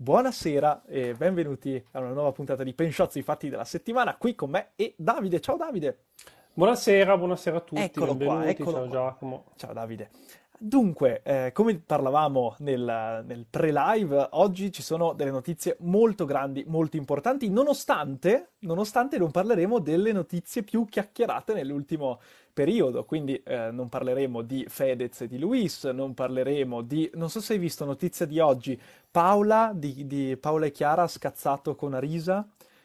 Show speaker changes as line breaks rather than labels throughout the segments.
Buonasera e benvenuti a una nuova puntata di Pensciozzi fatti della settimana. Qui con me e Davide. Ciao Davide.
Buonasera, buonasera a tutti,
Eccolo qua,
benvenuti,
eccolo
ciao
qua.
Giacomo.
Ciao Davide. Dunque, eh, come parlavamo nel, nel pre-live, oggi ci sono delle notizie molto grandi, molto importanti, nonostante, nonostante non parleremo delle notizie più chiacchierate nell'ultimo periodo. Quindi eh, non parleremo di Fedez e di Luis, non parleremo di... Non so se hai visto notizia di oggi, Paola, di, di Paola e Chiara scazzato con Arisa.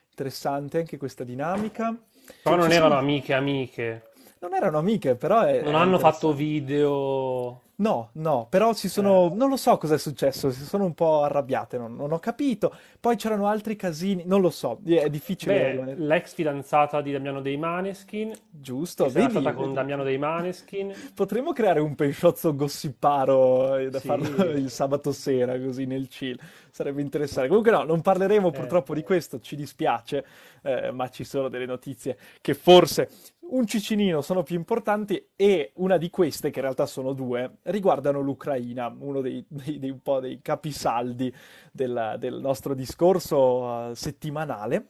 Interessante anche questa dinamica.
Però non erano amiche amiche,
Non erano amiche, però è,
non
è
hanno fatto video.
No, no, però si
Eh,
sono... Non lo so cosa è successo, si sono un po' arrabbiate, non, non ho capito. Poi c'erano altri casini, non lo so, è
Beh,
difficile...
l'ex fidanzata di Damiano dei Maneskin,
Giusto,
si era
vedi,
stata con
vedi.
Damiano dei Maneskin.
Potremmo creare un pensciozzo gossiparo eh, da farlo
Sì,
il sabato sera, così nel chill. Sarebbe interessante. Comunque no, non parleremo
eh,
purtroppo di questo, ci dispiace, eh, ma ci sono delle notizie che forse un cicinino sono più importanti e una di queste, che in realtà sono due, riguardano l'Ucraina, uno dei, dei- dei- un dei capisaldi del, del nostro discorso eh, settimanale.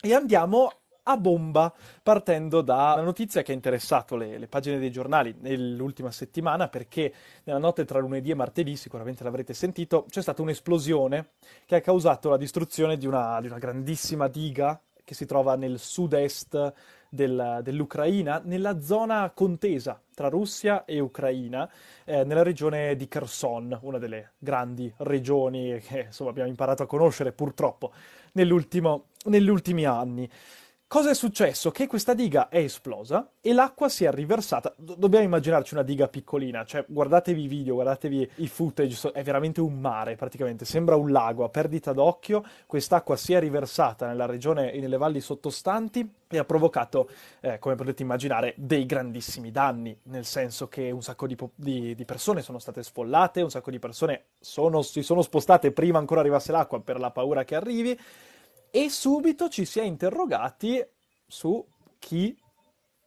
E andiamo a bomba, partendo da una notizia che ha interessato le, le pagine dei giornali nell'ultima settimana, perché nella notte tra lunedì e martedì, sicuramente l'avrete sentito, c'è stata un'esplosione che ha causato la distruzione di una, di una grandissima diga che si trova nel sud-est del- dell'Ucraina, nella zona contesa tra Russia e Ucraina, eh, nella regione di Kherson, una delle grandi regioni che insomma, abbiamo imparato a conoscere purtroppo negli ultimi anni. Cosa è successo? Che questa diga è esplosa e l'acqua si è riversata. Do- dobbiamo immaginarci una diga piccolina, cioè guardatevi i video, guardatevi i footage, è veramente un mare praticamente, sembra un lago a perdita d'occhio. Quest'acqua si è riversata nella regione e nelle valli sottostanti e ha provocato, eh, come potete immaginare, dei grandissimi danni, nel senso che un sacco di, po- di- di persone sono state sfollate, un sacco di persone sono- si sono spostate prima ancora arrivasse l'acqua per la paura che arrivi. E subito ci si è interrogati su chi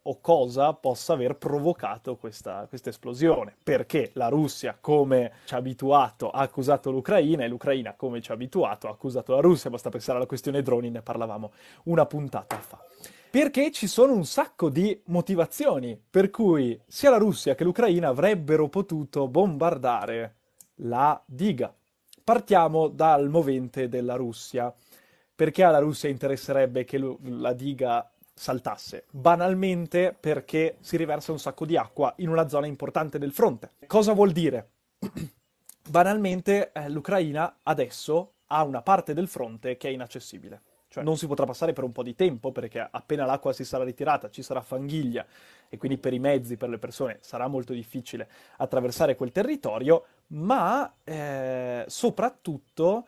o cosa possa aver provocato questa, questa esplosione. Perché la Russia, come ci ha abituato, ha accusato l'Ucraina e l'Ucraina, come ci ha abituato, ha accusato la Russia. Basta pensare alla questione droni, ne parlavamo una puntata fa. Perché ci sono un sacco di motivazioni per cui sia la Russia che l'Ucraina avrebbero potuto bombardare la diga. Partiamo dal movente della Russia. Perché alla Russia interesserebbe che lu- la diga saltasse? Banalmente perché si riversa un sacco di acqua in una zona importante del fronte. Cosa vuol dire? Banalmente eh, l'Ucraina adesso ha una parte del fronte che è inaccessibile. Cioè non si potrà passare per un po' di tempo perché appena l'acqua si sarà ritirata ci sarà fanghiglia e quindi per i mezzi, per le persone sarà molto difficile attraversare quel territorio, ma eh, soprattutto,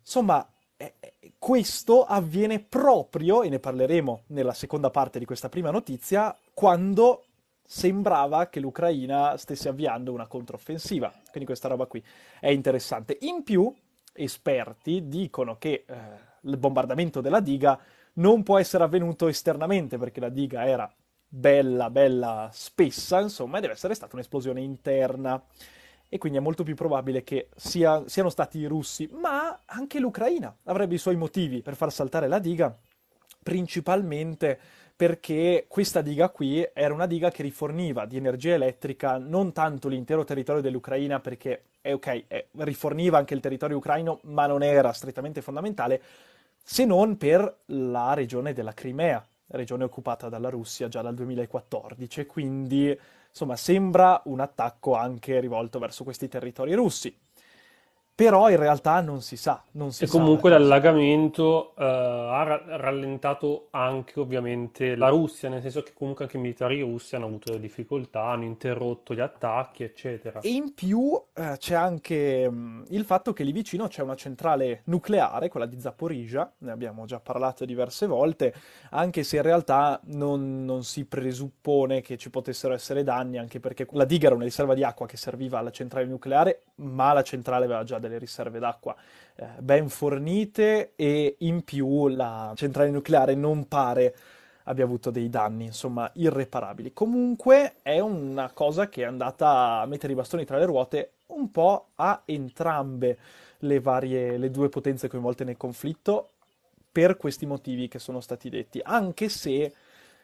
insomma, questo avviene proprio, e ne parleremo nella seconda parte di questa prima notizia, quando sembrava che l'Ucraina stesse avviando una controffensiva. Quindi questa roba qui è interessante. In più, esperti dicono che eh, il bombardamento della diga non può essere avvenuto esternamente perché la diga era bella, bella spessa, insomma, e deve essere stata un'esplosione interna. E quindi è molto più probabile che sia- siano stati i russi, ma anche l'Ucraina avrebbe i suoi motivi per far saltare la diga, principalmente perché questa diga qui era una diga che riforniva di energia elettrica non tanto l'intero territorio dell'Ucraina, perché è ok, eh, riforniva anche il territorio ucraino, ma non era strettamente fondamentale, se non per la regione della Crimea, regione occupata dalla Russia già dal 2014, e quindi insomma sembra un attacco anche rivolto verso questi territori russi. Però in realtà non si sa, non si
E
sa.
comunque l'allagamento eh, ha ra- rallentato anche ovviamente la Russia, nel senso che comunque anche i militari russi hanno avuto delle difficoltà, hanno interrotto gli attacchi, eccetera.
E in più eh, c'è anche mh, il fatto che lì vicino c'è una centrale nucleare, quella di Zaporizhia, ne abbiamo già parlato diverse volte, anche se in realtà non, non si presuppone che ci potessero essere danni, anche perché la diga era una riserva di acqua che serviva alla centrale nucleare, ma la centrale aveva già delle riserve d'acqua eh, ben fornite e in più la centrale nucleare non pare abbia avuto dei danni, insomma, irreparabili. Comunque è una cosa che è andata a mettere i bastoni tra le ruote un po' a entrambe le varie, le due potenze coinvolte nel conflitto per questi motivi che sono stati detti, anche se,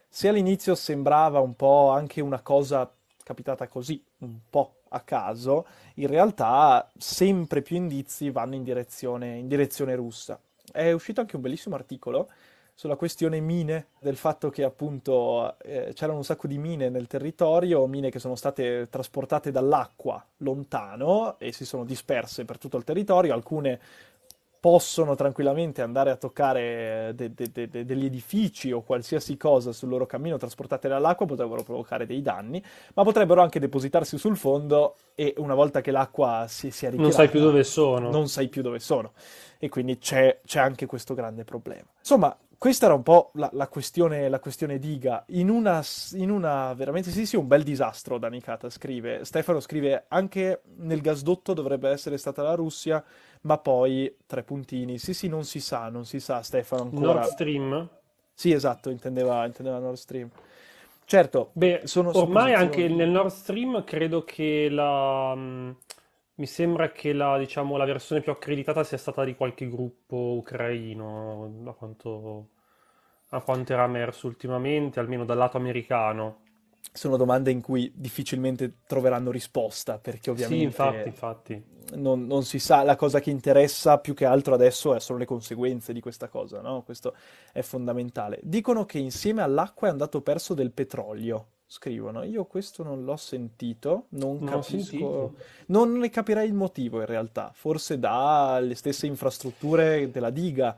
se all'inizio sembrava un po' anche una cosa capitata così, un po' a caso, in realtà sempre più indizi vanno in direzione, in direzione russa. È uscito anche un bellissimo articolo sulla questione mine, del fatto che appunto eh, c'erano un sacco di mine nel territorio, mine che sono state trasportate dall'acqua lontano e si sono disperse per tutto il territorio, alcune possono tranquillamente andare a toccare de- de- de- degli edifici o qualsiasi cosa sul loro cammino trasportate dall'acqua, potrebbero provocare dei danni, ma potrebbero anche depositarsi sul fondo e una volta che l'acqua si, si è ritirata...
Non sai più dove sono.
Non sai più dove sono. E quindi c'è, c'è anche questo grande problema. Insomma, questa era un po' la, la, questione, la questione, diga. In una, in una, veramente sì, sì, un bel disastro. Danicata scrive. Stefano scrive anche nel gasdotto dovrebbe essere stata la Russia, ma poi tre puntini. Sì, sì, non si sa, non si sa. Stefano ancora.
Nord Stream?
Sì, esatto, intendeva, intendeva Nord Stream. Certo,
beh, sono ormai anche nel Nord Stream credo che la. Mi sembra che la, diciamo, la versione più accreditata sia stata di qualche gruppo ucraino, a quanto, a quanto era emerso ultimamente, almeno dal lato americano.
Sono domande in cui difficilmente troveranno risposta, perché ovviamente...
Sì, infatti, infatti.
Non, non, si sa, la cosa che interessa più che altro adesso sono le conseguenze di questa cosa, no? Questo è fondamentale. Dicono che insieme all'acqua è andato perso del petrolio scrivono. Io questo non l'ho sentito, non, non capisco, non ne capirei il motivo in realtà, forse dalle stesse infrastrutture della diga,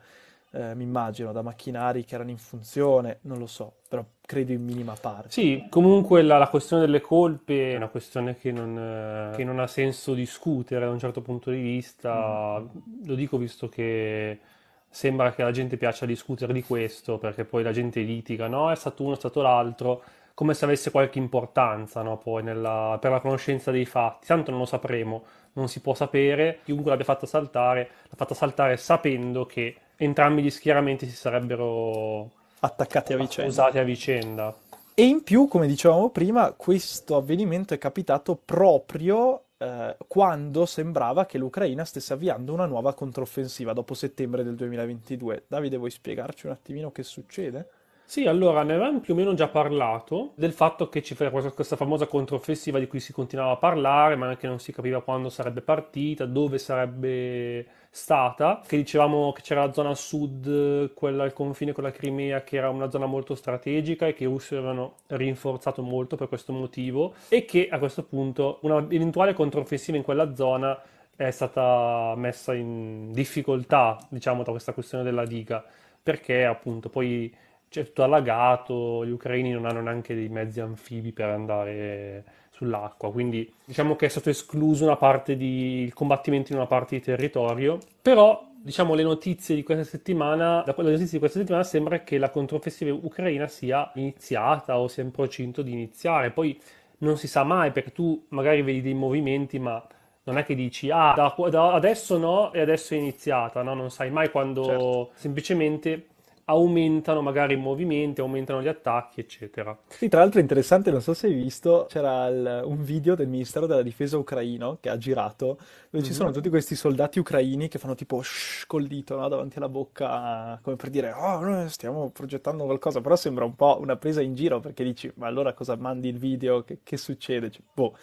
eh, mi immagino, da macchinari che erano in funzione, non lo so, però credo in minima parte.
Sì, comunque la, la questione delle colpe è una questione che non, eh, che non, ha senso discutere da un certo punto di vista, mm. lo dico visto che sembra che la gente piaccia discutere di questo, perché poi la gente litiga, no, è stato uno, è stato l'altro, come se avesse qualche importanza no? poi nella, per la conoscenza dei fatti. Tanto non lo sapremo, non si può sapere. Chiunque l'abbia fatta saltare, l'ha fatta saltare sapendo che entrambi gli schieramenti si sarebbero
attaccati a vicenda.
Usati a vicenda.
E in più, come dicevamo prima, questo avvenimento è capitato proprio eh, quando sembrava che l'Ucraina stesse avviando una nuova controffensiva dopo settembre del 2022. Davide, vuoi spiegarci un attimino che succede?
Sì, allora ne avevamo più o meno già parlato del fatto che ci fosse questa famosa controffensiva di cui si continuava a parlare, ma anche non si capiva quando sarebbe partita, dove sarebbe stata, che dicevamo che c'era la zona sud, quella al confine con la Crimea, che era una zona molto strategica e che i russi avevano rinforzato molto per questo motivo e che a questo punto una eventuale controffensiva in quella zona è stata messa in difficoltà, diciamo, da questa questione della diga, perché appunto poi c'è tutto allagato, gli ucraini non hanno neanche dei mezzi anfibi per andare sull'acqua, quindi diciamo che è stato escluso una parte di, il combattimento in una parte di territorio, però diciamo le notizie di questa settimana, da quelle notizie di questa settimana sembra che la controffensiva ucraina sia iniziata o sia in procinto di iniziare, poi non si sa mai perché tu magari vedi dei movimenti ma non è che dici ah da, da adesso no e adesso è iniziata, no? non sai mai quando certo. semplicemente aumentano magari i movimenti, aumentano gli attacchi, eccetera.
Sì, tra l'altro è interessante, non so se hai visto, c'era il, un video del Ministero della Difesa ucraino che ha girato, dove mm-hmm. ci sono mhm. tutti questi soldati ucraini che fanno tipo shh col dito no? davanti alla bocca, come per dire, oh, noi stiamo progettando qualcosa, però sembra un po' una presa in giro perché dici, ma allora cosa mandi il video, che, che succede? Cioè, boh.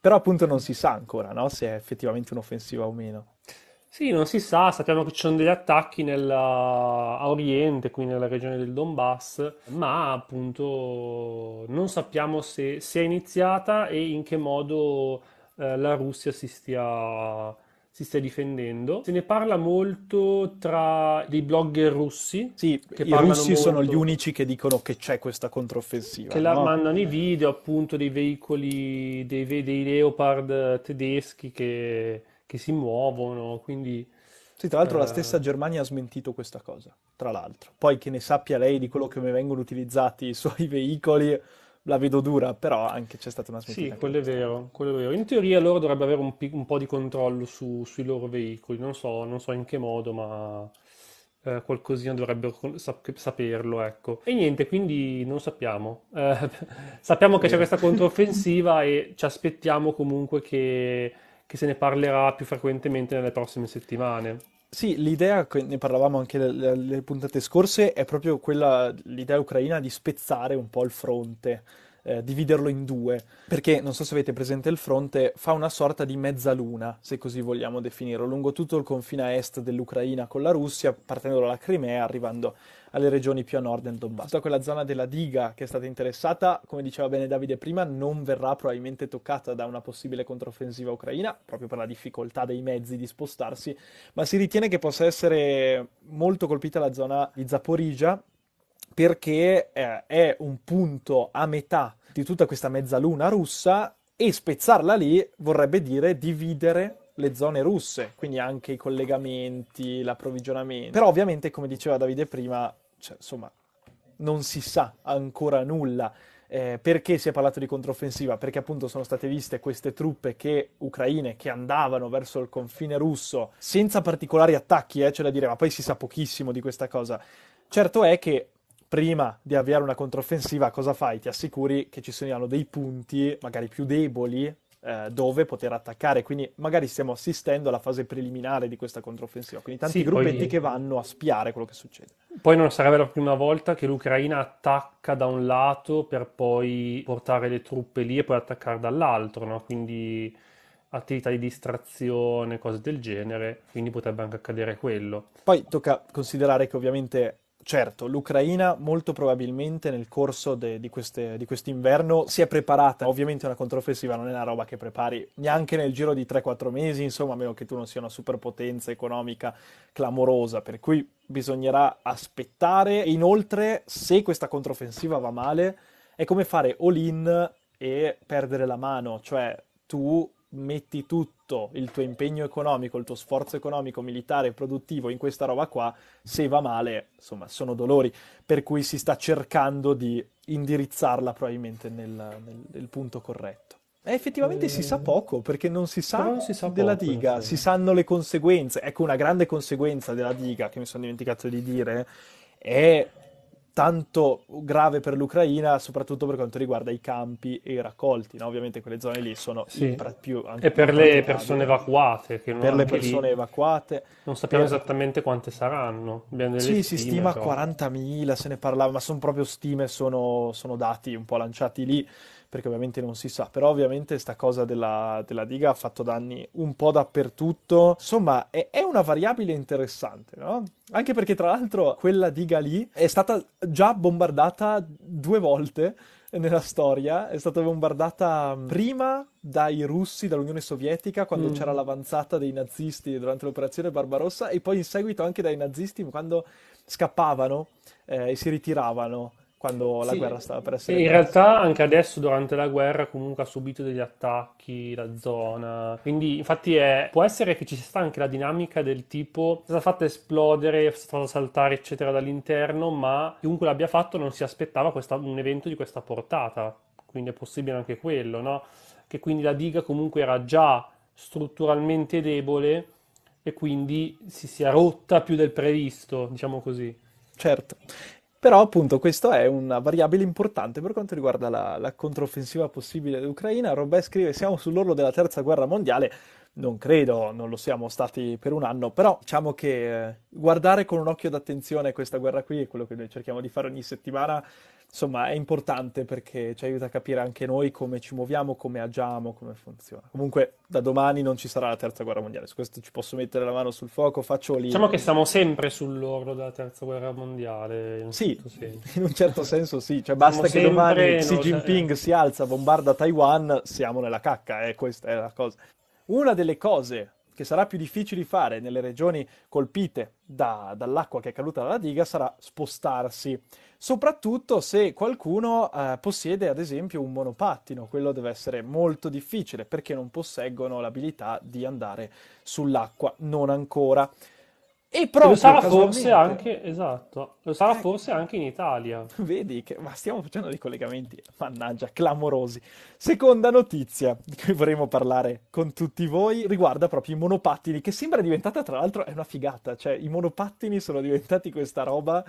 Però appunto non si sa ancora, no? Se è effettivamente un'offensiva o meno.
Sì, non si sa, sappiamo che ci sono degli attacchi nel, a Oriente, qui nella regione del Donbass, ma appunto non sappiamo se, è iniziata e in che modo eh, la Russia si stia, si stia difendendo. Se ne parla molto tra dei blogger russi.
Sì, che i russi molto, sono gli unici che dicono che c'è questa controffensiva.
Che
no?
la mandano i video appunto dei veicoli, dei, dei Leopard tedeschi che che si muovono, quindi...
Sì, tra l'altro eh... la stessa Germania ha smentito questa cosa, tra l'altro. Poi che ne sappia lei di quello che vengono utilizzati i suoi veicoli, la vedo dura, però anche c'è stata una smentita.
Sì, quello è vero, quello è vero. In teoria loro dovrebbero avere un, un po' di controllo su, sui loro veicoli, non so, non so in che modo, ma... Eh, qualcosina dovrebbero sap- saperlo, ecco. E niente, quindi non sappiamo. Eh, sappiamo che c'è questa controffensiva e ci aspettiamo comunque che che se ne parlerà più frequentemente nelle prossime settimane.
Sì, l'idea, ne parlavamo anche nelle puntate scorse, è proprio quella, l'idea ucraina di spezzare un po' il fronte eh, dividerlo in due, perché non so se avete presente il fronte, fa una sorta di mezzaluna, se così vogliamo definirlo, lungo tutto il confine a est dell'Ucraina con la Russia, partendo dalla Crimea, arrivando alle regioni più a nord del Donbass. Tutta quella zona della diga che è stata interessata, come diceva bene Davide prima, non verrà probabilmente toccata da una possibile controffensiva ucraina, proprio per la difficoltà dei mezzi di spostarsi, ma si ritiene che possa essere molto colpita la zona di Zaporizhia, perché eh, è un punto a metà di tutta questa mezzaluna russa e spezzarla lì vorrebbe dire dividere le zone russe, quindi anche i collegamenti, l'approvvigionamento. Però ovviamente, come diceva Davide prima, cioè, insomma, non si sa ancora nulla. Eh, perché si è parlato di controffensiva? Perché appunto sono state viste queste truppe che, ucraine che andavano verso il confine russo senza particolari attacchi, eh, c'è da dire, ma poi si sa pochissimo di questa cosa. Certo è che prima di avviare una controffensiva, cosa fai? Ti assicuri che ci siano dei punti, magari più deboli, eh, dove poter attaccare. Quindi magari stiamo assistendo alla fase preliminare di questa controffensiva. Quindi tanti sì, gruppetti poi... che vanno a spiare quello che succede.
Poi non sarebbe la prima volta che l'Ucraina attacca da un lato per poi portare le truppe lì e poi attaccare dall'altro, no? Quindi attività di distrazione, cose del genere, quindi potrebbe anche accadere quello.
Poi tocca considerare che ovviamente Certo, l'Ucraina molto probabilmente nel corso de, di, queste, di quest'inverno si è preparata. Ovviamente una controffensiva non è una roba che prepari neanche nel giro di 3-4 mesi, insomma, a meno che tu non sia una superpotenza economica clamorosa, per cui bisognerà aspettare. Inoltre, se questa controffensiva va male, è come fare all-in e perdere la mano, cioè tu metti tutto il tuo impegno economico, il tuo sforzo economico, militare e produttivo in questa roba qua, se va male, insomma, sono dolori, per cui si sta cercando di indirizzarla probabilmente nel, nel, nel punto corretto. E effettivamente eh... si sa poco, perché non si sa, non si sa della poco, diga, si sanno le conseguenze. Ecco, una grande conseguenza della diga, che mi sono dimenticato di dire, è tanto grave per l'Ucraina, soprattutto per quanto riguarda i campi e i raccolti. No? Ovviamente quelle zone lì sono
sì. più... E per le persone evacuate. Che
per le persone lì, evacuate.
Non sappiamo per... esattamente quante saranno.
Sì, si stima però. 40.000, se ne parlava, ma sono proprio stime, sono, sono dati un po' lanciati lì perché ovviamente non si sa, però ovviamente sta cosa della, della diga ha fatto danni un po' dappertutto, insomma è, è una variabile interessante, no? Anche perché tra l'altro quella diga lì è stata già bombardata due volte nella storia, è stata bombardata prima dai russi, dall'Unione Sovietica, quando mm. c'era l'avanzata dei nazisti durante l'operazione Barbarossa, e poi in seguito anche dai nazisti quando scappavano eh, e si ritiravano quando la guerra stava per essere...
In realtà anche adesso durante la guerra comunque ha subito degli attacchi la zona, quindi infatti è... può essere che ci sia anche la dinamica del tipo è stata fatta esplodere, è stata saltare eccetera dall'interno, ma chiunque l'abbia fatto non si aspettava questa... un evento di questa portata, quindi è possibile anche quello, no? Che quindi la diga comunque era già strutturalmente debole e quindi si sia rotta più del previsto, diciamo così.
Certo. Però appunto questa è una variabile importante per quanto riguarda la, la controffensiva possibile dell'Ucraina. Robè scrive siamo sull'orlo della terza guerra mondiale. Non credo, non lo siamo stati per un anno, però diciamo che eh, guardare con un occhio d'attenzione questa guerra qui è quello che noi cerchiamo di fare ogni settimana insomma è importante perché ci aiuta a capire anche noi come ci muoviamo, come agiamo, come funziona. Comunque da domani non ci sarà la terza guerra mondiale, su questo ci posso mettere la mano sul fuoco, faccio lì.
Diciamo che siamo sempre sull'orlo della terza guerra mondiale.
In sì, certo in un certo senso sì, cioè basta siamo che domani Xi Jinping si alza, bombarda Taiwan, siamo nella cacca, eh, questa è la cosa. Una delle cose che sarà più difficile fare nelle regioni colpite da, dall'acqua che è caduta dalla diga sarà spostarsi soprattutto se qualcuno eh, possiede ad esempio un monopattino, quello deve essere molto difficile perché non posseggono l'abilità di andare sull'acqua, non ancora.
E proprio lo sarà forse anche, esatto, lo sarà eh, forse anche in Italia.
Vedi che, ma stiamo facendo dei collegamenti, mannaggia, clamorosi. Seconda notizia di cui vorremmo parlare con tutti voi riguarda proprio i monopattini, che sembra diventata tra l'altro è una figata, cioè i monopattini sono diventati questa roba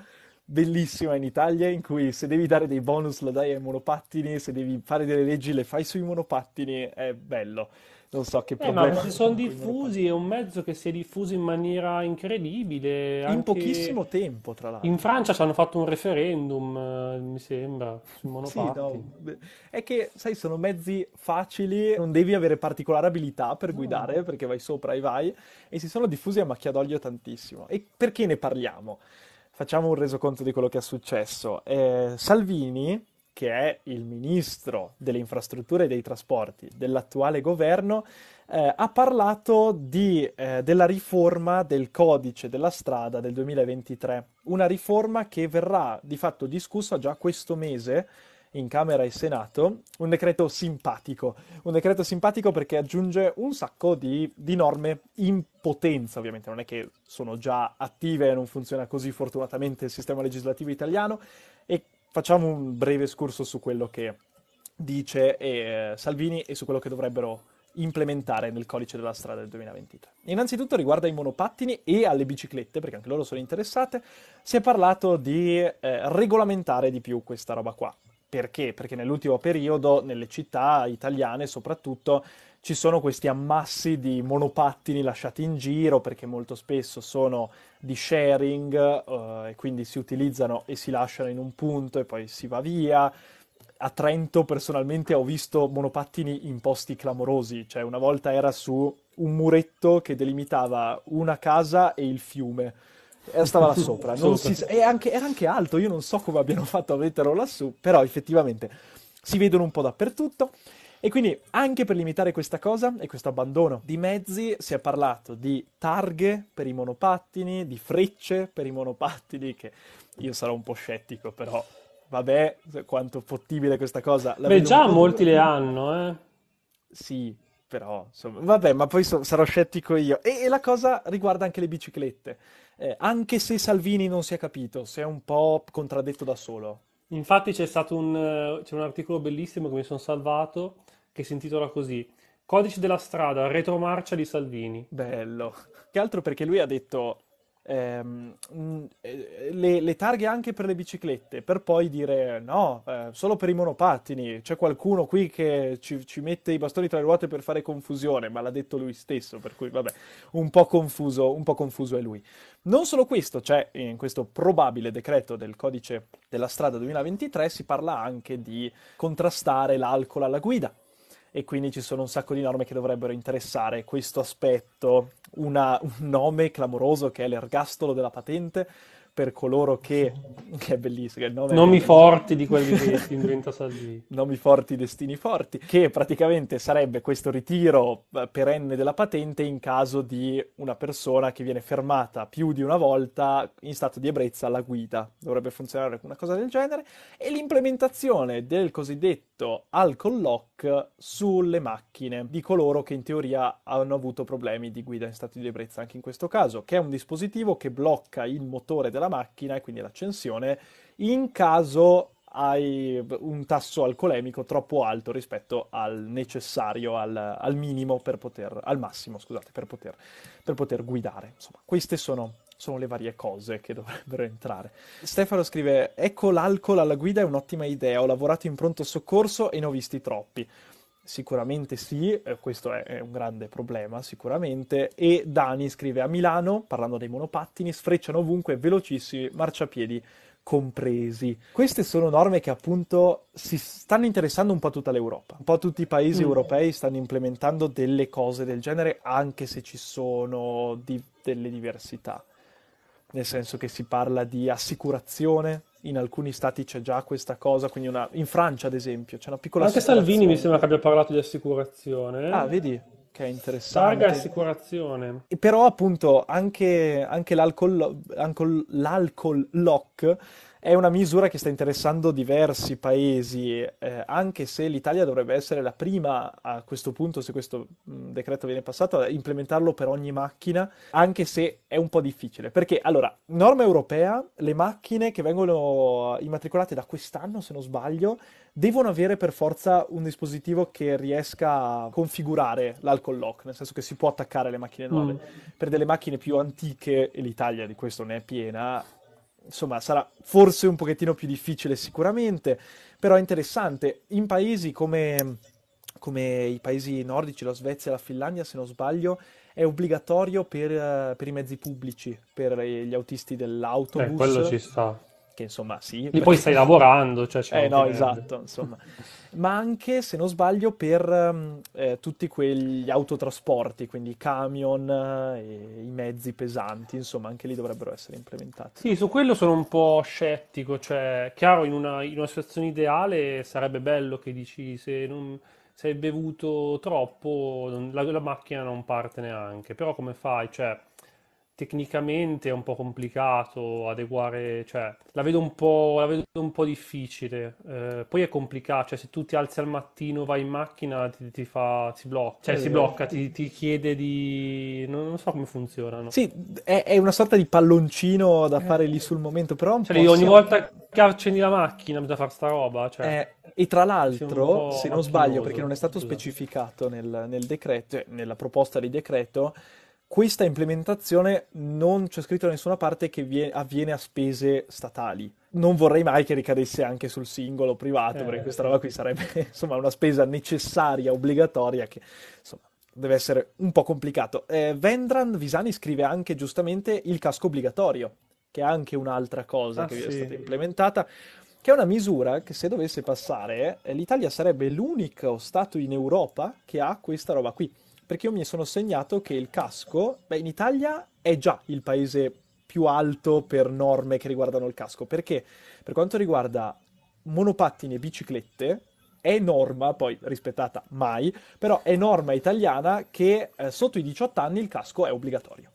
bellissima in Italia in cui se devi dare dei bonus lo dai ai monopattini, se devi fare delle leggi le fai sui monopattini, è bello. Non so che
eh,
problema.
ma si sono diffusi, è un mezzo che si è diffuso in maniera incredibile.
In pochissimo tempo, tra l'altro.
in Francia ci hanno fatto un referendum, eh, mi sembra, sui
Sì,
monopattini.
no, è che, sai, sono mezzi facili, non devi avere particolare abilità per guidare, perché vai sopra e vai, e si sono diffusi a macchia d'olio tantissimo. E perché ne parliamo? Facciamo un resoconto di quello che è successo. Eh, Salvini, che è il ministro delle infrastrutture e dei trasporti dell'attuale governo, eh, ha parlato di, eh, della riforma del codice della strada del 2023, una riforma che verrà di fatto discussa già questo mese in Camera e Senato, un decreto simpatico, un decreto simpatico perché aggiunge un sacco di, di norme in potenza, ovviamente non è che sono già attive e non funziona così fortunatamente il sistema legislativo italiano. E facciamo un breve escurso su quello che dice eh, Salvini e su quello che dovrebbero implementare nel codice della strada del 2023. Innanzitutto riguarda i monopattini e alle biciclette, perché anche loro sono interessate, si è parlato di eh, regolamentare di più questa roba qua. Perché? Perché nell'ultimo periodo, nelle città italiane soprattutto, ci sono questi ammassi di monopattini lasciati in giro, perché molto spesso sono di sharing, eh, e quindi si utilizzano e si lasciano in un punto e poi si va via. A Trento personalmente ho visto monopattini in posti clamorosi, cioè una volta era su un muretto che delimitava una casa e il fiume. E stava là sopra,
Sopra.
si- anche- era anche alto, io non so come abbiano fatto a metterlo lassù, però effettivamente si vedono un po' dappertutto. E quindi anche per limitare questa cosa e questo abbandono di mezzi si è parlato di targhe per i monopattini, di frecce per i monopattini, che io sarò un po' scettico, però vabbè, quanto fattibile questa cosa. La
Beh, già molti le hanno, eh.
Sì, però, insomma, vabbè, ma poi so- sarò scettico io. E, e la cosa riguarda anche le biciclette. Eh, anche se Salvini non si è capito, si è un po' contraddetto da solo.
Infatti c'è stato un, eh, c'è un articolo bellissimo che mi sono salvato che si intitola così: Codice della strada, retromarcia di Salvini.
Bello. Che altro perché lui ha detto ehm, eh, le, le targhe anche per le biciclette, per poi dire no, eh, solo per i monopattini. C'è qualcuno qui che ci, ci mette i bastoni tra le ruote per fare confusione, ma l'ha detto lui stesso, per cui vabbè, un po' confuso, un po' confuso è lui. Non solo questo, c'è in questo probabile decreto del codice della strada 2023 si parla anche di contrastare l'alcol alla guida e quindi ci sono un sacco di norme che dovrebbero interessare questo aspetto, Una- un nome clamoroso che è l'ergastolo della patente per coloro che, che è bellissimo, il nome è
Nomi
bellissimo.
forti di quelli che inventa Salvini.
Nomi forti, destini forti, che praticamente sarebbe questo ritiro eh, perenne della patente in caso di una persona che viene fermata più di una volta in stato di ebbrezza alla guida. Dovrebbe funzionare una cosa del genere. E l'implementazione del cosiddetto alcol lock sulle macchine di coloro che in teoria hanno avuto problemi di guida in stato di ebbrezza anche in questo caso, che è un dispositivo che blocca il motore della macchina e quindi l'accensione in caso hai un tasso alcolemico troppo alto rispetto al necessario, al, al minimo per poter, al massimo, scusate, per poter, per poter guidare. Insomma, queste sono, sono le varie cose che dovrebbero entrare. Stefano scrive: Ecco, l'alcol alla guida è un'ottima idea. Ho lavorato in pronto soccorso e ne ho visti troppi. Sicuramente sì, eh, questo è, è un grande problema, sicuramente. E Dani scrive: A Milano, parlando dei monopattini, sfrecciano ovunque, velocissimi, marciapiedi compresi. Queste sono norme che appunto si stanno interessando un po' a tutta l'Europa. Un po' tutti i paesi
Mm.
europei stanno implementando delle cose del genere, anche se ci sono di- delle diversità. Nel senso che si parla di assicurazione, in alcuni stati c'è già questa cosa, quindi una... in Francia ad esempio c'è una piccola
Anche Salvini mi sembra che abbia parlato di assicurazione.
Ah, vedi che è
Targa
interessante.
assicurazione.
E Però appunto anche, anche l'alcol, anche l'alcol lock è una misura che sta interessando diversi paesi, eh, anche se l'Italia dovrebbe essere la prima a questo punto, se questo mh, decreto viene passato, a implementarlo per ogni macchina, anche se è un po' difficile. Perché allora, norma europea, le macchine che vengono immatricolate da quest'anno, se non sbaglio, devono avere per forza un dispositivo che riesca a configurare l'alcol lock, nel senso che si può attaccare alle macchine nuove.
Mm.
Per delle macchine più antiche, e l'Italia di questo ne è piena, insomma sarà forse un pochettino più difficile sicuramente, però è interessante. In paesi come, come i paesi nordici, la Svezia e la Finlandia, se non sbaglio, è obbligatorio per, per i mezzi pubblici, per gli autisti dell'autobus.
Eh, quello ci sta.
Che insomma sì.
E
perché...
poi stai lavorando, cioè
Eh no, esatto, insomma. Ma anche, se non sbaglio, per eh, tutti quegli autotrasporti, quindi camion e i mezzi pesanti, insomma, anche lì dovrebbero essere implementati.
Sì, su quello sono un po' scettico, cioè, chiaro, in una, in una situazione ideale sarebbe bello che dici se non se hai bevuto troppo la, la, macchina non parte neanche, però come fai? Cioè, tecnicamente è un po' complicato adeguare, cioè, la vedo un po', la vedo un po difficile, eh, poi è complicato, cioè se tu ti alzi al mattino, vai in macchina, ti, ti fa, si blocca, cioè si blocca, ti, ti chiede di... Non, non, so come funzionano.
Sì, è, è, una sorta di palloncino da fare lì sul momento, però
cioè, ogni volta che accendi la macchina bisogna fare sta roba, cioè...
Eh, e tra l'altro, se non sbaglio, perché non è stato specificato nel, nel decreto, nella proposta di decreto, questa implementazione non c'è scritto da nessuna parte che vie- avviene a spese statali. Non vorrei mai che ricadesse anche sul singolo privato, eh, perché questa roba qui sarebbe insomma una spesa necessaria, obbligatoria, che insomma deve essere un po' complicato. Eh, Vendran Visani scrive anche giustamente il casco obbligatorio, che è anche un'altra cosa ah, che sì. è stata implementata che è una misura che se dovesse passare, eh, l'Italia sarebbe l'unico Stato in Europa che ha questa roba qui perché io mi sono segnato che il casco, beh, in Italia è già il paese più alto per norme che riguardano il casco, perché? Per quanto riguarda monopattini e biciclette, è norma, poi rispettata mai, però è norma italiana che eh, sotto i 18 anni il casco è obbligatorio.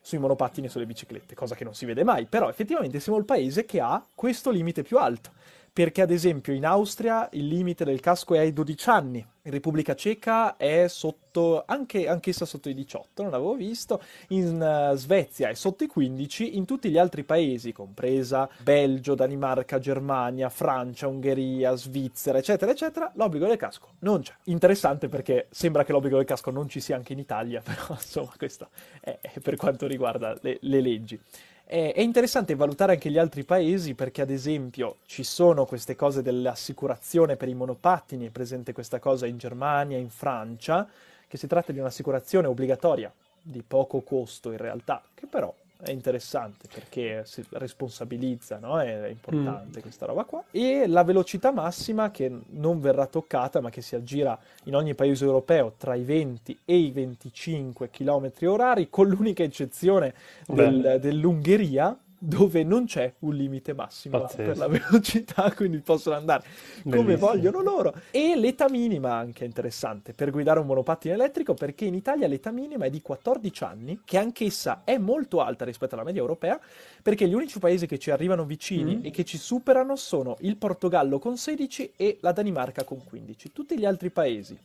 Sui monopattini e sulle biciclette, cosa che non si vede mai, però effettivamente siamo il paese che ha questo limite più alto perché ad esempio in Austria il limite del casco è ai 12 anni, in Repubblica Ceca è sotto, anche, anch'essa sotto i 18, non avevo visto, in uh, Svezia è sotto i 15, in tutti gli altri paesi, compresa Belgio, Danimarca, Germania, Francia, Ungheria, Svizzera, eccetera, eccetera, l'obbligo del casco non c'è. Interessante perché sembra che l'obbligo del casco non ci sia anche in Italia, però insomma questo è per quanto riguarda le, le leggi. È, interessante valutare anche gli altri paesi perché, ad esempio, ci sono queste cose dell'assicurazione per i monopattini, è presente questa cosa in Germania, in Francia, che si tratta di un'assicurazione obbligatoria di poco costo in realtà, che però è interessante perché si responsabilizza, no? è importante mm. questa roba qua. E la velocità massima che non verrà toccata, ma che si aggira in ogni paese europeo tra i 20 e i 25 km orari, con l'unica eccezione del, dell'Ungheria, dove non c'è un limite massimo Pazzesco. per la velocità, quindi possono andare come Bellissimo. vogliono loro. E l'età minima anche è interessante per guidare un monopattino elettrico, perché in Italia l'età minima è di 14 anni, che anch'essa è molto alta rispetto alla media europea, perché gli unici paesi che ci arrivano vicini mm. e che ci superano sono il Portogallo con 16 e la Danimarca con 15. Tutti gli altri paesi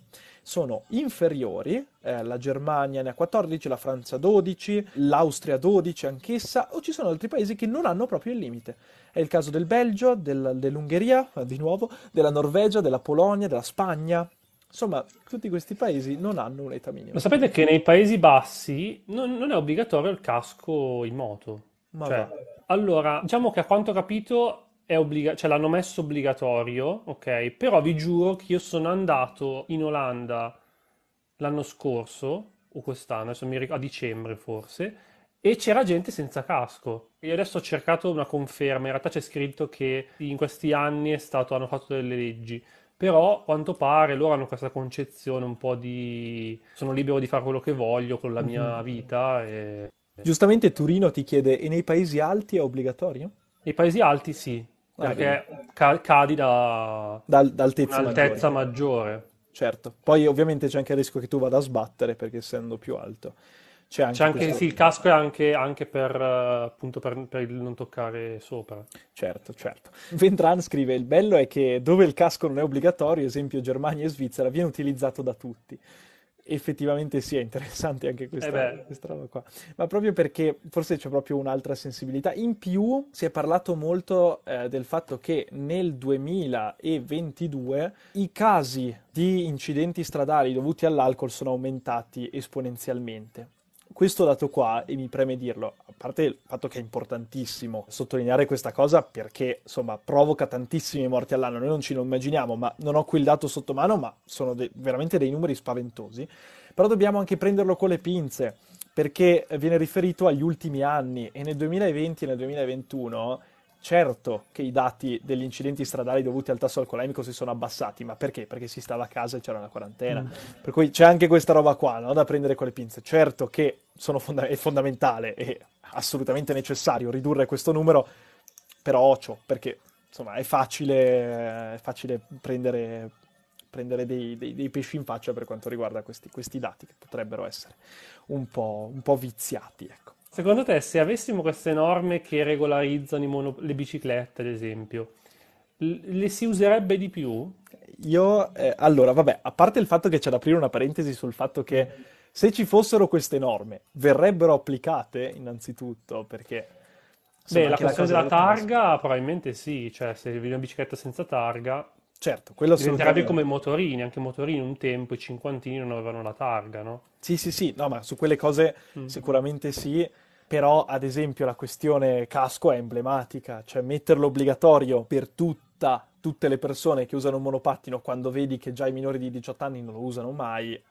sono inferiori, eh, la Germania ne ha 14, la Francia 12, l'Austria 12 anch'essa, o ci sono altri paesi che non hanno proprio il limite. È il caso del Belgio, del, dell'Ungheria, di nuovo, della Norvegia, della Polonia, della Spagna. Insomma, tutti questi paesi non hanno un'età minima.
Ma sapete che nei Paesi Bassi non, non è obbligatorio il casco in moto? Ma cioè, allora, diciamo che a quanto ho capito obbliga- cioè l'hanno messo obbligatorio, ok? Però vi giuro che io sono andato in Olanda l'anno scorso, o quest'anno, adesso mi ric- a dicembre forse, e c'era gente senza casco. Io adesso ho cercato una conferma, in realtà c'è scritto che in questi anni stato, hanno fatto delle leggi. Però, a quanto pare, loro hanno questa concezione un po' di... sono libero di fare quello che voglio con la mia mm-hmm. vita e...
Giustamente Turino ti chiede, e nei paesi alti è obbligatorio?
Nei paesi alti sì, perché ca- cadi da
Dal, d'altezza
un'altezza maggiore. maggiore.
Certo, poi ovviamente c'è anche il rischio che tu vada a sbattere perché essendo più alto.
C'è anche, c'è anche questo... sì, il casco è anche, anche per, appunto, per, per, il non toccare sopra.
Certo, certo. Ventran scrive, il bello è che dove il casco non è obbligatorio, esempio Germania e Svizzera, viene utilizzato da tutti effettivamente è interessante anche questa, eh questa, roba qua. Ma proprio perché forse c'è proprio un'altra sensibilità. In più si è parlato molto eh, del fatto che nel 2022 i casi di incidenti stradali dovuti all'alcol sono aumentati esponenzialmente. questo dato qua, e mi preme dirlo, parte il fatto che è importantissimo sottolineare questa cosa perché insomma provoca tantissimi morti all'anno, noi non ce lo immaginiamo, ma non ho qui il dato sotto mano, ma sono de- veramente dei numeri spaventosi, però dobbiamo anche prenderlo con le pinze perché viene riferito agli ultimi anni. E nel 2020 e nel 2021 Certo che i dati degli incidenti stradali dovuti al tasso alcolemico si sono abbassati, ma perché? Perché si stava a casa e c'era una quarantena. Mm. Per cui c'è anche questa roba qua, no? da prendere con le pinze. Certo che fonda- è fondamentale e assolutamente necessario ridurre questo numero, però occhio, perché insomma è facile, è facile prendere, prendere dei, dei, dei, pesci in faccia per quanto riguarda questi, questi dati che potrebbero essere un po', un po viziati. Ecco.
Secondo te, se avessimo queste norme che regolarizzano mono- le biciclette, ad esempio, l- le si userebbe di più?
Io, eh, allora, vabbè, a parte il fatto che c'è da aprire una parentesi sul fatto che se ci fossero queste norme, verrebbero applicate innanzitutto, perché...
Beh, la questione della targa probabilmente sì, cioè se vedi una bicicletta senza targa...
Certo, quello
diventerebbe come i motorini, anche i motorini un tempo, i cinquantini non avevano la targa, no?
Sì, sì, sì, no, ma su quelle cose mm. sicuramente sì però ad esempio la questione casco è emblematica, cioè metterlo obbligatorio per tutta, tutte le persone che usano un monopattino quando vedi che già i minori di 18 anni non lo usano mai,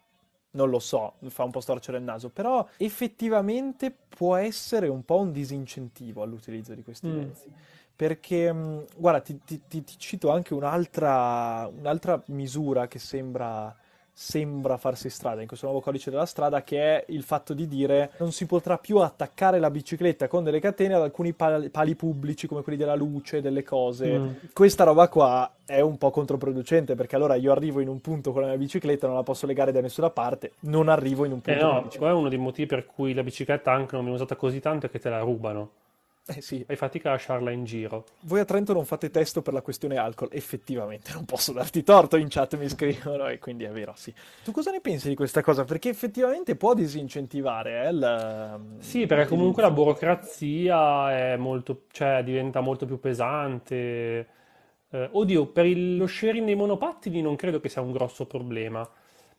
non lo so, fa un po' storcere il naso, però effettivamente può essere un po' un disincentivo all'utilizzo di questi mm. mezzi. Perché, mm, guarda, ti, ti, ti, ti cito anche un'altra, un'altra misura che sembra sembra farsi strada in questo nuovo codice della strada che è il fatto di dire non si potrà più attaccare la bicicletta con delle catene ad alcuni pali, pali pubblici come quelli della luce, delle cose. Mm. Questa roba qua è un po' controproducente perché allora io arrivo in un punto con la mia bicicletta, non la posso legare da nessuna parte, non arrivo in un punto.
Eh no, è uno dei motivi per cui la bicicletta anche non viene usata così tanto è che te la rubano.
Eh sì.
Hai fatica a lasciarla in giro.
Voi a Trento non fate testo per la questione alcol. Effettivamente, non posso darti torto, in chat mi scrivono e quindi è vero, sì. Tu cosa ne pensi di questa cosa? Perché effettivamente può disincentivare eh, il...
Sì, perché comunque la burocrazia è molto, cioè, diventa molto più pesante. Eh, oddio, per il, lo sharing dei monopattini non credo che sia un grosso problema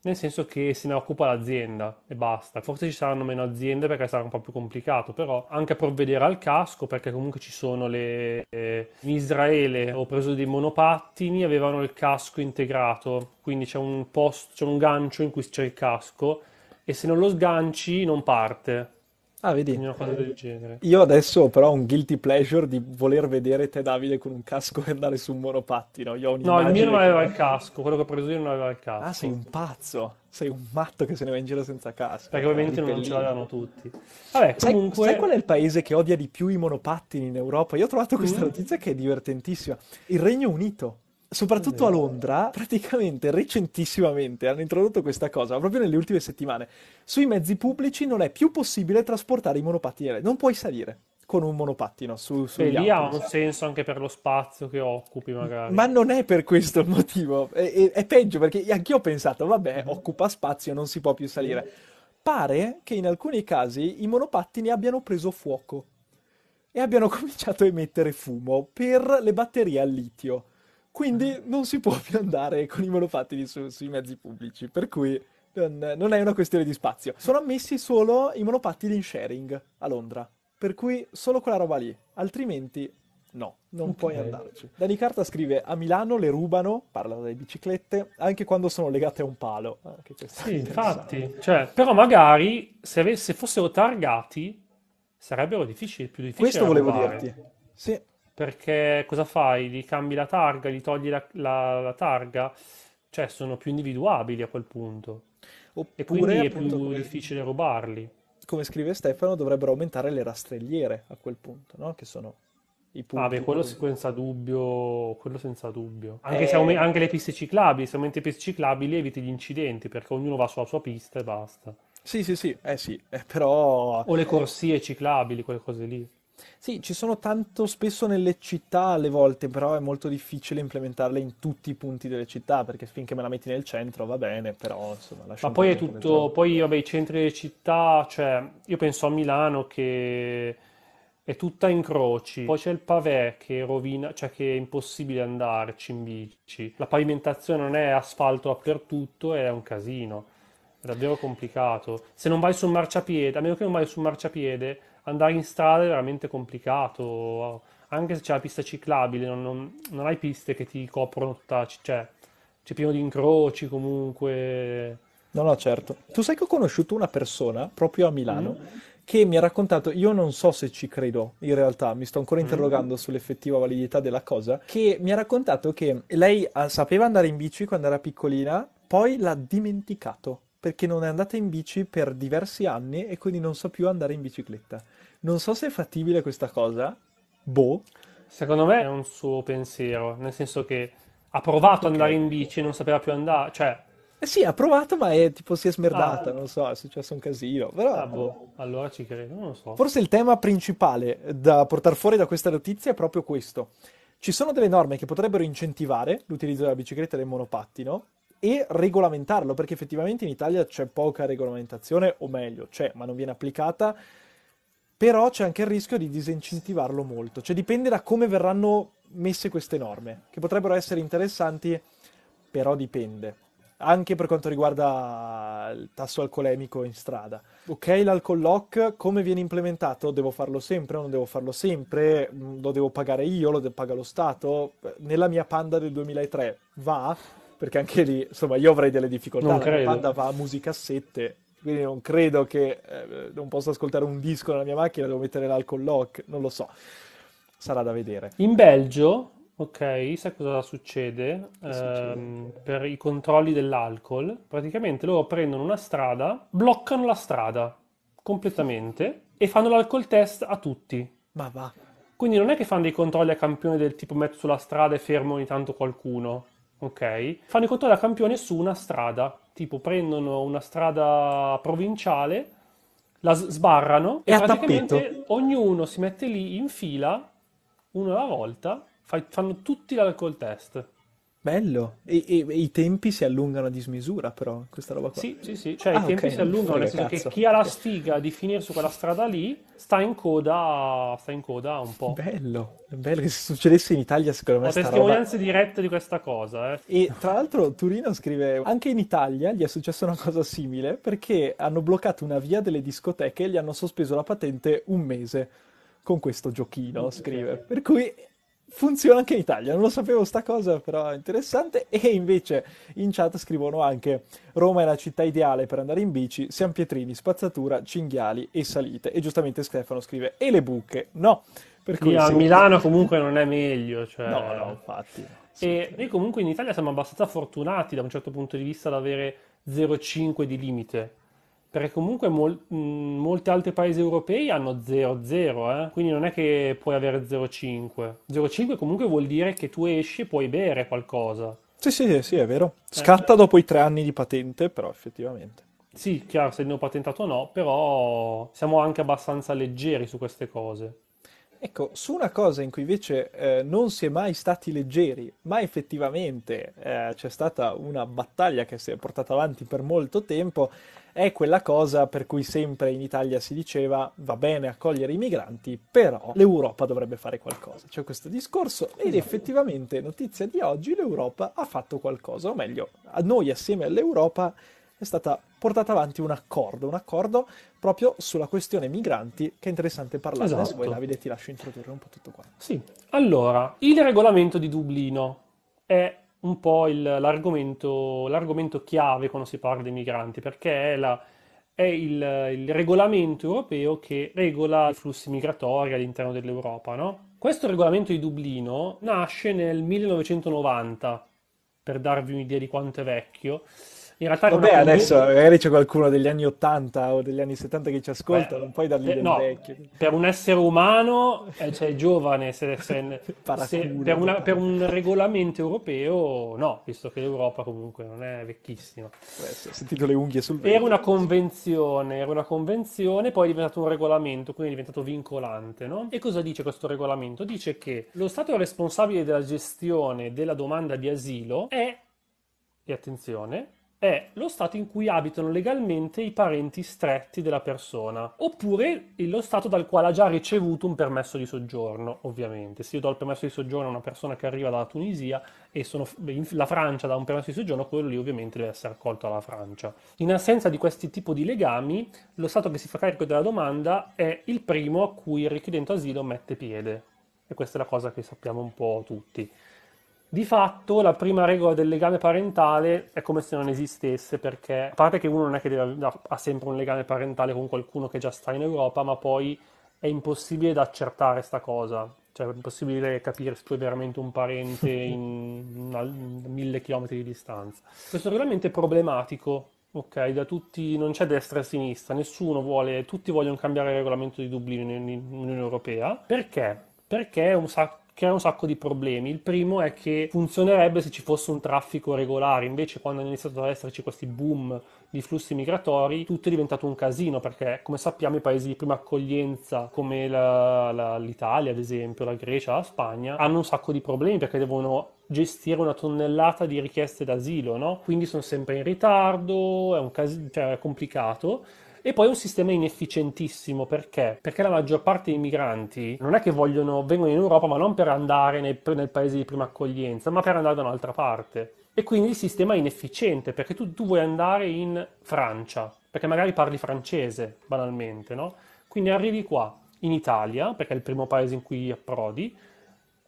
nel senso che se ne occupa l'azienda e basta. Forse ci saranno meno aziende perché sarà un po' più complicato, però anche provvedere al casco, perché comunque ci sono le... Eh, in Israele ho preso dei monopattini, avevano il casco integrato, quindi c'è un post, c'è un gancio in cui c'è il casco e se non lo sganci non parte.
Ah, vedi.
Una cosa del genere.
Io adesso però ho un guilty pleasure di voler vedere te, Davide, con un casco e andare su un monopattino. Io ho
no, il mio non aveva il casco, quello che ho preso io non aveva il casco.
Ah, sei un pazzo. Sei un matto che se ne va in giro senza casco.
Perché ovviamente non ce l'avevano tutti. Vabbè, comunque...
Sai, sai, qual è il paese che odia di più i monopattini in Europa? Io ho trovato questa mm. notizia che è divertentissima. Il Regno Unito soprattutto a Londra, praticamente recentissimamente hanno introdotto questa cosa, proprio nelle ultime settimane. Sui mezzi pubblici non è più possibile trasportare i monopattini, non puoi salire con un monopattino su, sugli
lì ha un senso anche per lo spazio che occupi magari.
Ma non è per questo il motivo, è, è, è peggio perché anch'io ho pensato, vabbè, occupa spazio, non si può più salire. Pare che in alcuni casi i monopattini abbiano preso fuoco e abbiano cominciato a emettere fumo per le batterie al litio. Quindi non si può più andare con i monopattini su, sui mezzi pubblici, per cui non, non, è una questione di spazio. Sono ammessi solo i monopattini in sharing a Londra, per cui solo quella roba lì, altrimenti no, non okay. puoi andarci. Dani Carta scrive, a Milano le rubano, parla delle biciclette, anche quando sono legate a un palo.
sì, infatti, cioè, però magari se, avesse, fossero targati sarebbero difficili, più difficili
Questo volevo dirti. Sì.
Perché cosa fai? Gli cambi la targa, gli togli la, la, la targa? Cioè, sono più individuabili a quel punto. Oppure, e quindi è più come, difficile rubarli.
Come scrive Stefano, dovrebbero aumentare le rastrelliere a quel punto, no? Che sono i punti.
Ah, beh, quello senza dubbio. Quello senza dubbio. Anche, eh... se aum- anche le piste ciclabili, se aumenti le piste ciclabili eviti gli incidenti, perché ognuno va sulla sua pista e basta.
Sì, sì, sì, eh sì, eh, però...
O le corsie ciclabili, quelle cose lì.
Sì, ci sono tanto spesso nelle città alle volte, però è molto difficile implementarle in tutti i punti delle città, perché finché me la metti nel centro va bene, però insomma...
Ma poi è tutto, poi vabbè, i centri delle città, cioè io penso a Milano che è tutta incroci, poi c'è il pavè che rovina, cioè che è impossibile andarci in bici, la pavimentazione non è asfalto dappertutto, è un casino. È davvero complicato. Se non vai sul marciapiede, a meno che non vai sul marciapiede, andare in strada è veramente complicato. Anche se c'è la pista ciclabile, non, non, non hai piste che ti coprono tutta, cioè c'è pieno di incroci comunque.
No, no, certo. Tu sai che ho conosciuto una persona proprio a Milano mm. che mi ha raccontato, io non so se ci credo in realtà, mi sto ancora mm. interrogando mm. sull'effettiva validità della cosa, che mi ha raccontato che lei ah, sapeva andare in bici quando era piccolina, poi l'ha dimenticato perché non è andata in bici per diversi anni e quindi non sa più andare in bicicletta. Non so se è fattibile questa cosa. Boh.
Secondo me è un suo pensiero, nel senso che ha provato ad andare in bici e non sapeva più andare, cioè...
Eh sì, ha provato, ma è, tipo si è smerdata, ah. non so, è successo un casino. Però...
Ah, boh, allora ci credo, non lo so.
Forse il tema principale da portare fuori da questa notizia è proprio questo. Ci sono delle norme che potrebbero incentivare l'utilizzo della bicicletta e del monopattino, e regolamentarlo, perché effettivamente in Italia c'è poca regolamentazione, o meglio, c'è, ma non viene applicata, però c'è anche il rischio di disincentivarlo molto, cioè dipende da come verranno messe queste norme, che potrebbero essere interessanti, però dipende. Anche per quanto riguarda il tasso alcolemico in strada. Ok, l'alcol lock, come viene implementato? Devo farlo sempre o non devo farlo sempre? Lo devo pagare io, lo paga lo Stato? Nella mia Panda del 2003 va? Perché anche lì, insomma, io avrei delle difficoltà. Non la banda va a musicassette, quindi non credo che eh, non possa ascoltare un disco nella mia macchina, devo mettere l'alcol lock, non lo so. Sarà da vedere.
In Belgio, ok, sai cosa succede? Eh, per i controlli dell'alcol, praticamente loro prendono una strada, bloccano la strada completamente e fanno l'alcol test a tutti.
Ma va.
Quindi non è che fanno dei controlli a campione del tipo metto sulla strada e fermo ogni tanto qualcuno ok? Fanno i controlli a campione su una strada, tipo prendono una strada provinciale, la sbarrano e, e praticamente tappeto. ognuno si mette lì in fila, uno alla volta, fanno tutti l'alcol test.
Bello, e, e, e, i tempi si allungano a dismisura però, questa roba qua.
Sì, sì, sì, cioè ah, i tempi okay. si allungano, nel senso cazzo. che chi ha la sfiga di finire su quella strada lì sta in coda, sta in coda un po'.
Bello, bello che se succedesse in Italia secondo me
Ho testimonianze roba... dirette di questa cosa. Eh.
E tra l'altro Turino scrive, anche in Italia gli è successa una cosa simile perché hanno bloccato una via delle discoteche e gli hanno sospeso la patente un mese con questo giochino, scrive. Per cui funziona anche in Italia, non lo sapevo sta cosa, però è interessante. E invece in chat scrivono anche Roma è la città ideale per andare in bici, San Pietrini, spazzatura, cinghiali e salite. E giustamente Stefano scrive e le buche, no.
Per cui a Milano comunque non è meglio. Cioè...
No, no, infatti.
E noi comunque in Italia siamo abbastanza fortunati da un certo punto di vista ad avere 0,5 di limite perché comunque mol- molti altri paesi europei hanno 0,0, eh? quindi non è che puoi avere 0,5. 0,5 comunque vuol dire che tu esci e puoi bere qualcosa.
Sì, sì, sì, è vero. Scatta eh. dopo i tre anni di patente, però effettivamente.
Sì, chiaro, se ne ho patentato no, però siamo anche abbastanza leggeri su queste cose.
Ecco, su una cosa in cui invece eh, non si è mai stati leggeri, ma effettivamente eh, c'è stata una battaglia che si è portata avanti per molto tempo, è quella cosa per cui sempre in Italia si diceva va bene accogliere i migranti, però l'Europa dovrebbe fare qualcosa. C'è questo discorso ed esatto. effettivamente, notizia di oggi, l'Europa ha fatto qualcosa, o meglio, a noi assieme all'Europa è stata portata avanti un accordo, un accordo proprio sulla questione migranti che è interessante parlare. Esatto. Adesso voi Davide ti lascio introdurre un po' tutto qua.
Sì, allora, il regolamento di Dublino è un po' il, l'argomento, l'argomento, chiave quando si parla dei migranti, perché è, la, è il, il, regolamento europeo che regola i flussi migratori all'interno dell'Europa. No? Questo regolamento di Dublino nasce nel 1990, per darvi un'idea di quanto è vecchio,
in realtà Vabbè, adesso magari c'è qualcuno degli anni 80 o degli anni 70 che ci ascolta, Beh, non puoi dargli del no, vecchio.
Per un essere umano, eh, cioè giovane, se, se, se, per, una, per, un regolamento europeo, no, visto che l'Europa comunque non è vecchissima. Ho
sentito le unghie sul
vecchio. Era una convenzione, era una convenzione, poi è diventato un regolamento, quindi è diventato vincolante, no? E cosa dice questo regolamento? Dice che lo Stato responsabile della gestione della domanda di asilo è, e attenzione, è lo stato in cui abitano legalmente i parenti stretti della persona, oppure lo stato dal quale ha già ricevuto un permesso di soggiorno, ovviamente. Se io do il permesso di soggiorno a una persona che arriva dalla Tunisia e sono, la Francia dà un permesso di soggiorno, quello lì ovviamente deve essere accolto dalla Francia. In assenza di questi tipi di legami, lo stato che si fa carico della domanda è il primo a cui il richiedente asilo mette piede. E questa è la cosa che sappiamo un po' tutti. Di fatto la prima regola del legame parentale è come se non esistesse perché a parte che uno non è che deve, ha sempre un legame parentale con qualcuno che già sta in Europa, ma poi è impossibile da accertare sta cosa. Cioè è impossibile capire se tu hai veramente un parente in, a mille chilometri di distanza. Questo regolamento è problematico, ok? Da tutti, non c'è destra e sinistra, nessuno vuole, tutti vogliono cambiare il regolamento di Dublino in Unione Europea. Perché? Perché è un sacco crea un sacco di problemi. Il primo è che funzionerebbe se ci fosse un traffico regolare, invece quando hanno iniziato ad esserci questi boom di flussi migratori, tutto è diventato un casino perché, come sappiamo, i paesi di prima accoglienza, come la, la, l'Italia, ad esempio, la Grecia, la Spagna, hanno un sacco di problemi perché devono gestire una tonnellata di richieste d'asilo, no? Quindi sono sempre in ritardo, è, cas- cioè, è complicato. E poi un sistema inefficientissimo perché? Perché la maggior parte dei migranti non è che vogliono, vengono in Europa, ma non per andare nel, nel paese di prima accoglienza, ma per andare da un'altra parte. E quindi il sistema è inefficiente perché tu, tu vuoi andare in Francia, perché magari parli francese, banalmente, no? Quindi arrivi qua in Italia, perché è il primo paese in cui approdi,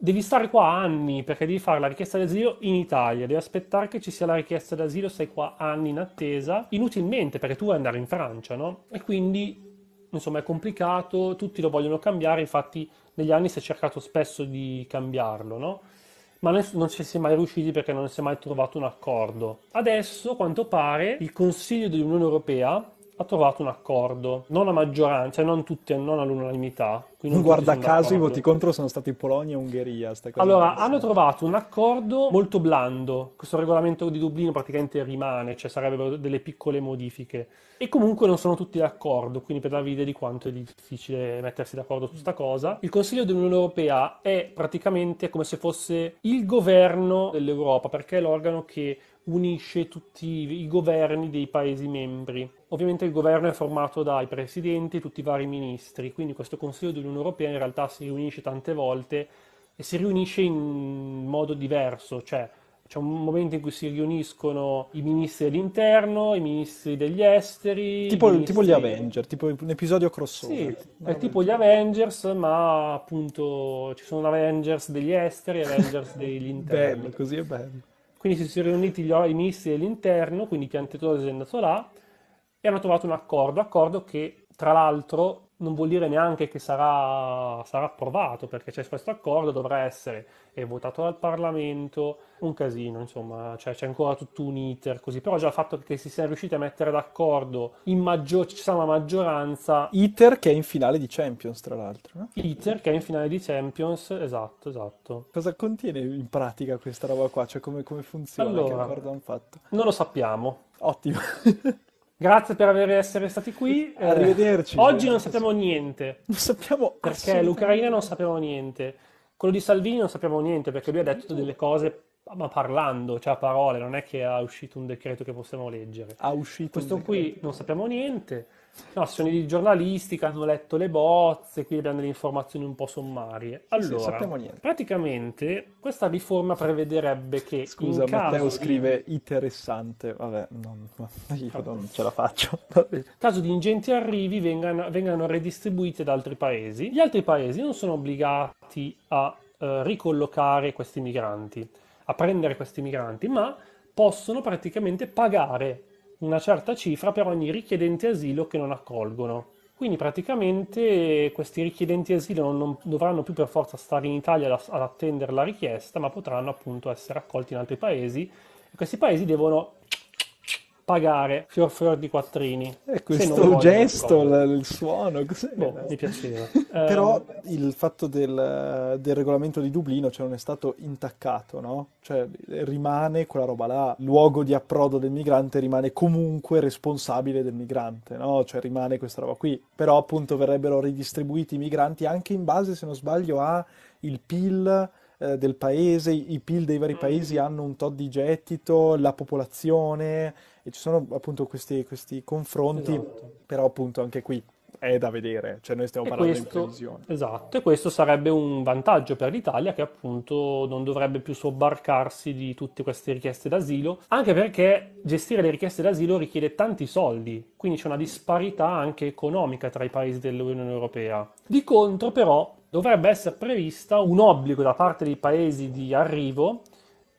devi stare qua anni perché devi fare la richiesta d'asilo in Italia, devi aspettare che ci sia la richiesta d'asilo, stai qua anni in attesa, inutilmente perché tu vuoi andare in Francia, no? E quindi, insomma, è complicato, tutti lo vogliono cambiare, infatti negli anni si è cercato spesso di cambiarlo, no? Ma non ci si è mai riusciti perché non si è mai trovato un accordo. Adesso, a quanto pare, il Consiglio dell'Unione Europea ha trovato un accordo, non a maggioranza, cioè non tutti, non all'unanimità.
Guarda caso i voti contro sono stati Polonia e Ungheria.
Allora, hanno trovato un accordo molto blando, questo regolamento di Dublino praticamente rimane, cioè sarebbero delle piccole modifiche. E comunque non sono tutti d'accordo, quindi per darvi idea di quanto è difficile mettersi d'accordo su questa cosa. Il Consiglio dell'Unione Europea è praticamente come se fosse il governo dell'Europa, perché è l'organo che unisce tutti i governi dei Paesi membri. Ovviamente il governo è formato dai presidenti e tutti i vari ministri, quindi questo Consiglio dell'Unione Europea in realtà si riunisce tante volte e si riunisce in modo diverso, cioè c'è un momento in cui si riuniscono i ministri dell'interno, i ministri degli esteri.
Tipo,
ministri...
tipo gli Avengers, tipo un episodio crossover.
Sì, è tipo gli Avengers, ma appunto ci sono Avengers degli esteri e Avengers degli interni.
bello, così è bello.
Quindi si sono riuniti gli, i ministri dell'interno, quindi Piantedosi è andato là, e hanno trovato un accordo, accordo che tra l'altro non vuol dire neanche che sarà, sarà, approvato, perché c'è questo accordo, dovrà essere votato dal Parlamento, un casino, insomma, cioè, c'è ancora tutto un iter così, però già il fatto che si siano riusciti a mettere d'accordo, in maggior, ci sia una maggioranza...
Iter che è in finale di Champions, tra l'altro. No?
Iter che è in finale di Champions, esatto, esatto.
Cosa contiene in pratica questa roba qua? Cioè come, come funziona?
Allora? Non lo sappiamo.
Ottimo.
Grazie per aver essere stati qui.
Eh, Arrivederci.
Eh, oggi non sappiamo niente.
Non sappiamo
perché l'Ucraina non sappiamo niente. Quello di Salvini non sappiamo niente perché lui ha detto delle cose ma parlando, cioè a parole, non è che ha uscito un decreto che possiamo leggere.
Ha uscito
Questo qui non sappiamo niente. No, sono i giornalisti che hanno letto le bozze, quindi abbiamo delle informazioni un po' sommarie. Allora,
sì,
praticamente questa riforma prevederebbe che
Scusa, Matteo
caso
scrive di... interessante, vabbè, non, io non ce la faccio.
In caso di ingenti arrivi vengano, vengano redistribuiti da altri paesi. Gli altri paesi non sono obbligati a eh, ricollocare questi migranti, a prendere questi migranti, ma possono praticamente pagare una certa cifra per ogni richiedente asilo che non accolgono. Quindi praticamente questi richiedenti asilo non, dovranno più per forza stare in Italia ad attendere la richiesta, ma potranno appunto essere accolti in altri paesi e questi paesi devono pagare fior fior di quattrini.
E questo gesto, il, il suono, cos'è?
Boh, mi piaceva.
Però eh, il fatto del, del, regolamento di Dublino cioè, non è stato intaccato, no? Cioè rimane quella roba là, luogo di approdo del migrante rimane comunque responsabile del migrante, no? Cioè rimane questa roba qui. Però appunto verrebbero ridistribuiti i migranti anche in base, se non sbaglio, a il PIL eh, del paese, i PIL dei vari paesi hanno un tot di gettito, la popolazione, e ci sono appunto questi, questi confronti,
Esatto.
però appunto anche qui è da vedere, cioè noi stiamo
E
parlando in
questo,
previsione.
esatto, e questo sarebbe un vantaggio per l'Italia che appunto non dovrebbe più sobbarcarsi di tutte queste richieste d'asilo, anche perché gestire le richieste d'asilo richiede tanti soldi, quindi c'è una disparità anche economica tra i paesi dell'Unione Europea. Di contro, però, dovrebbe essere prevista un obbligo da parte dei paesi di arrivo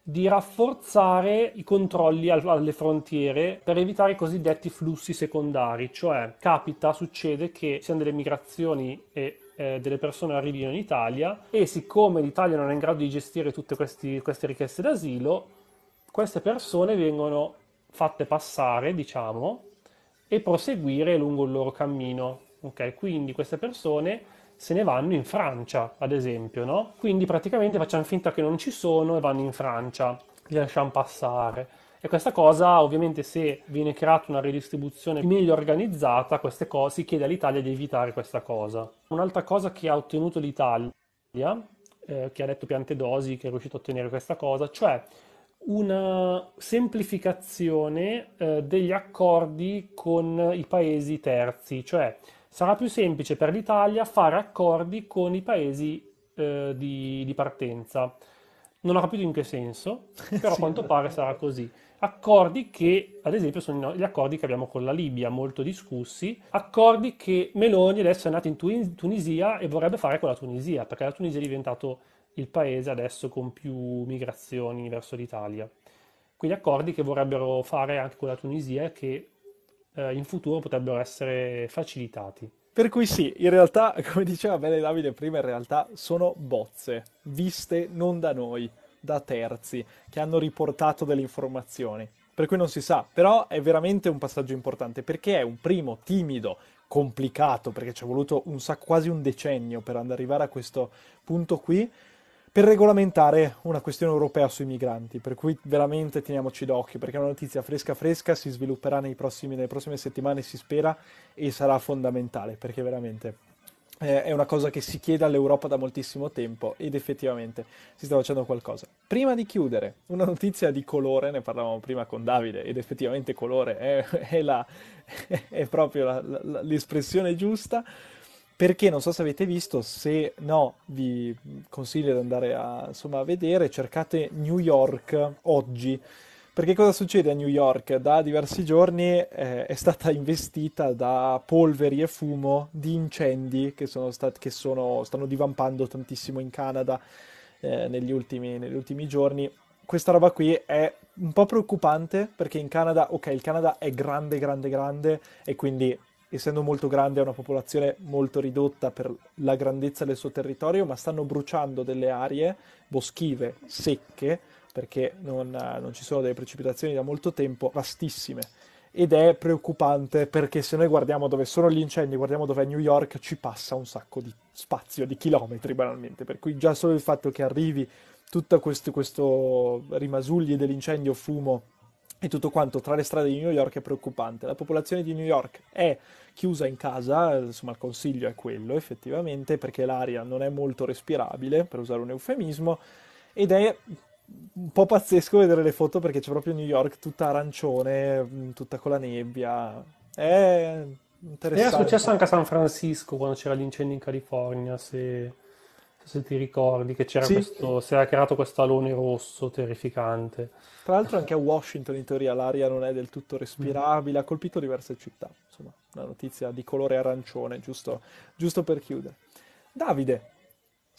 di rafforzare i controlli al- alle frontiere per evitare i cosiddetti flussi secondari, cioè capita, succede che siano delle migrazioni e eh, delle persone arrivino in Italia e siccome l'Italia non è in grado di gestire tutte questi- queste richieste d'asilo, queste persone vengono fatte passare, diciamo, e proseguire lungo il loro cammino. Ok, quindi queste persone se ne vanno in Francia, ad esempio, no? Quindi praticamente facciamo finta che non ci sono e vanno in Francia, li lasciamo passare. E questa cosa, ovviamente, se viene creata una redistribuzione meglio organizzata, queste cose, si chiede all'Italia di evitare questa cosa. Un'altra cosa che ha ottenuto l'Italia, eh, che ha detto Piantedosi, che è riuscito a ottenere questa cosa, cioè una semplificazione eh, degli accordi con i paesi terzi, cioè sarà più semplice per l'Italia fare accordi con i paesi eh, di, di partenza. Non ho capito in che senso, però a
Sì,
quanto pare sarà così. Accordi che, ad esempio, sono gli accordi che abbiamo con la Libia, molto discussi, accordi che Meloni adesso è andato in Tuni- Tunisia e vorrebbe fare con la Tunisia, perché la Tunisia è diventato il paese adesso con più migrazioni verso l'Italia. Quindi accordi che vorrebbero fare anche con la Tunisia che eh, in futuro potrebbero essere facilitati.
Per cui sì, in realtà, come diceva bene Davide prima, in realtà sono bozze, viste non da noi, da terzi, che hanno riportato delle informazioni. Per cui non si sa, però è veramente un passaggio importante, perché è un primo timido, complicato, perché ci è voluto un sac- quasi un decennio per arrivare a questo punto qui, per regolamentare una questione europea sui migranti, per cui veramente teniamoci d'occhio, perché è una notizia fresca fresca, si svilupperà prossimi- nelle prossime settimane, si spera, e sarà fondamentale, perché veramente eh, è una cosa che si chiede all'Europa da moltissimo tempo ed effettivamente si sta facendo qualcosa. Prima di chiudere, una notizia di colore, ne parlavamo prima con Davide, ed effettivamente colore è, è la- è proprio la- la- l'espressione giusta. Perché non so se avete visto, se no vi consiglio di andare a, insomma, a vedere, cercate New York oggi. Perché cosa succede a New York? Da diversi giorni eh, è stata investita da polveri e fumo di incendi che sono stati, che sono, stanno divampando tantissimo in Canada eh, negli ultimi, negli ultimi giorni. Questa roba qui è un po' preoccupante perché in Canada, ok, il Canada è grande, grande, grande e quindi essendo molto grande ha una popolazione molto ridotta per la grandezza del suo territorio, ma stanno bruciando delle aree boschive secche perché non, non ci sono delle precipitazioni da molto tempo, vastissime. Ed è preoccupante perché se noi guardiamo dove sono gli incendi, guardiamo dove è New York, ci passa un sacco di spazio, di chilometri banalmente. Per cui già solo il fatto che arrivi tutto questo, questo rimasugli dell'incendio, fumo e tutto quanto tra le strade di New York è preoccupante. La popolazione di New York è chiusa in casa, insomma il consiglio è quello effettivamente, perché l'aria non è molto respirabile, per usare un eufemismo, ed è un po' pazzesco vedere le foto perché c'è proprio New York tutta arancione, mh, tutta con la nebbia. È
Era successo
interessante.
anche a San Francisco quando c'era l'incendio in California, se, se ti ricordi, che c'era
Sì,
questo, si era creato questo alone rosso terrificante.
tra l'altro anche a Washington in teoria l'aria non è del tutto
Mm.
respirabile, ha colpito diverse città. Insomma, una notizia di colore arancione, giusto, giusto per chiudere. Davide,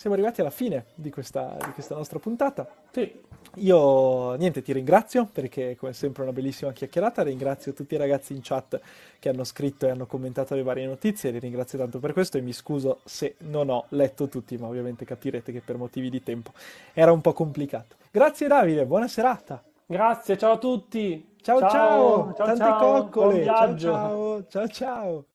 siamo arrivati alla fine di questa, di questa nostra puntata.
Sì,
Io niente, ti ringrazio perché come sempre una bellissima chiacchierata, ringrazio tutti i ragazzi in chat che hanno scritto e hanno commentato le varie notizie, li ringrazio tanto per questo e mi scuso se non ho letto tutti, ma ovviamente capirete che per motivi di tempo era un po' complicato. Grazie Davide, buona serata.
grazie, ciao a tutti.
Ciao ciao,
Ciao, ciao,
tante
ciao,
coccole, ciao ciao, ciao ciao.